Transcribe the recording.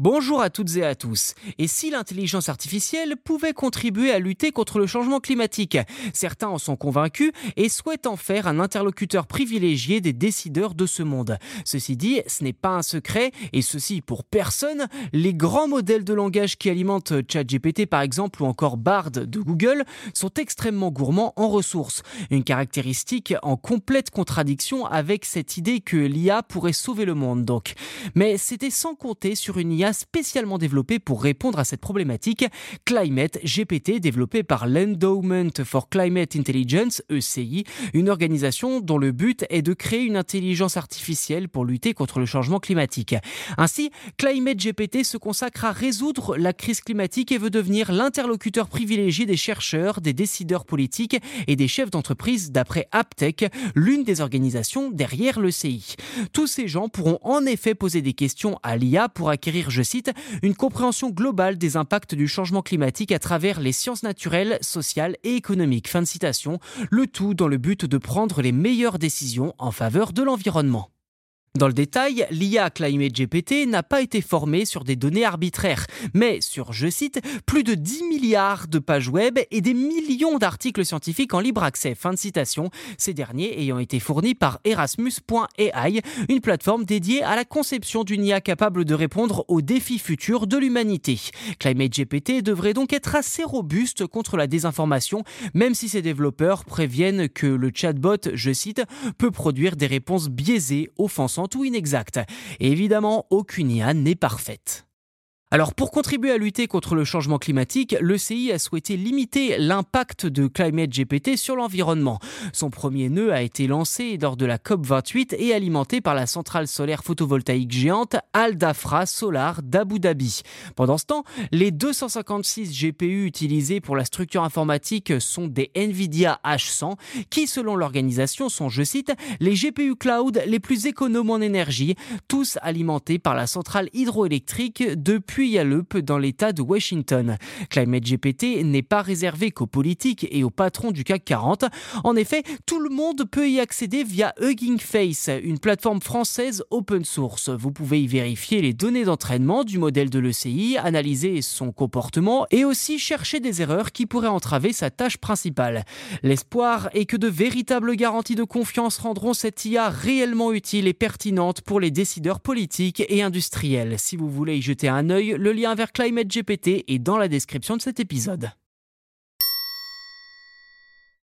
Bonjour à toutes et à tous. Et si l'intelligence artificielle pouvait contribuer à lutter contre le changement climatique? Certains en sont convaincus et souhaitent en faire un interlocuteur privilégié des décideurs de ce monde. Ceci dit, ce n'est pas un secret, et ceci pour personne, les grands modèles de langage qui alimentent ChatGPT par exemple ou encore Bard de Google sont extrêmement gourmands en ressources. Une caractéristique en complète contradiction avec cette idée que l'IA pourrait sauver le monde donc. Mais c'était sans compter sur une IA spécialement développé pour répondre à cette problématique, Climate GPT, développé par l'Endowment for Climate Intelligence, ECI, une organisation dont le but est de créer une intelligence artificielle pour lutter contre le changement climatique. Ainsi, Climate GPT se consacre à résoudre la crise climatique et veut devenir l'interlocuteur privilégié des chercheurs, des décideurs politiques et des chefs d'entreprise d'après Aptech, l'une des organisations derrière l'ECI. Tous ces gens pourront en effet poser des questions à l'IA pour acquérir, je cite, une compréhension globale des impacts du changement climatique à travers les sciences naturelles, sociales et économiques. Fin de citation, le tout dans le but de prendre les meilleures décisions en faveur de l'environnement. Dans le détail, l'IA Climate GPT n'a pas été formée sur des données arbitraires, mais sur, je cite, plus de 10 milliards de pages web et des millions d'articles scientifiques en libre accès. Fin de citation, ces derniers ayant été fournis par Erasmus.ai, une plateforme dédiée à la conception d'une IA capable de répondre aux défis futurs de l'humanité. Climate GPT devrait donc être assez robuste contre la désinformation, même si ses développeurs préviennent que le chatbot, je cite, peut produire des réponses biaisées, offensantes ou inexacte. Et évidemment, aucune IA n'est parfaite. Alors pour contribuer à lutter contre le changement climatique, l'ECI a souhaité limiter l'impact de Climate GPT sur l'environnement. Son premier nœud a été lancé lors de la COP28 et alimenté par la centrale solaire photovoltaïque géante Al Dafra Solar d'Abu Dhabi. Pendant ce temps, les 256 GPU utilisés pour la structure informatique sont des Nvidia H100 qui selon l'organisation sont, je cite, les GPU cloud les plus économes en énergie, tous alimentés par la centrale hydroélectrique depuis Puyallup dans l'État de Washington. Climate GPT n'est pas réservé qu'aux politiques et aux patrons du CAC 40. En effet, tout le monde peut y accéder via Hugging Face, une plateforme française open source. Vous pouvez y vérifier les données d'entraînement du modèle de l'ECI, analyser son comportement et aussi chercher des erreurs qui pourraient entraver sa tâche principale. L'espoir est que de véritables garanties de confiance rendront cette IA réellement utile et pertinente pour les décideurs politiques et industriels. Si vous voulez y jeter un œil, le lien vers Climate GPT est dans la description de cet épisode.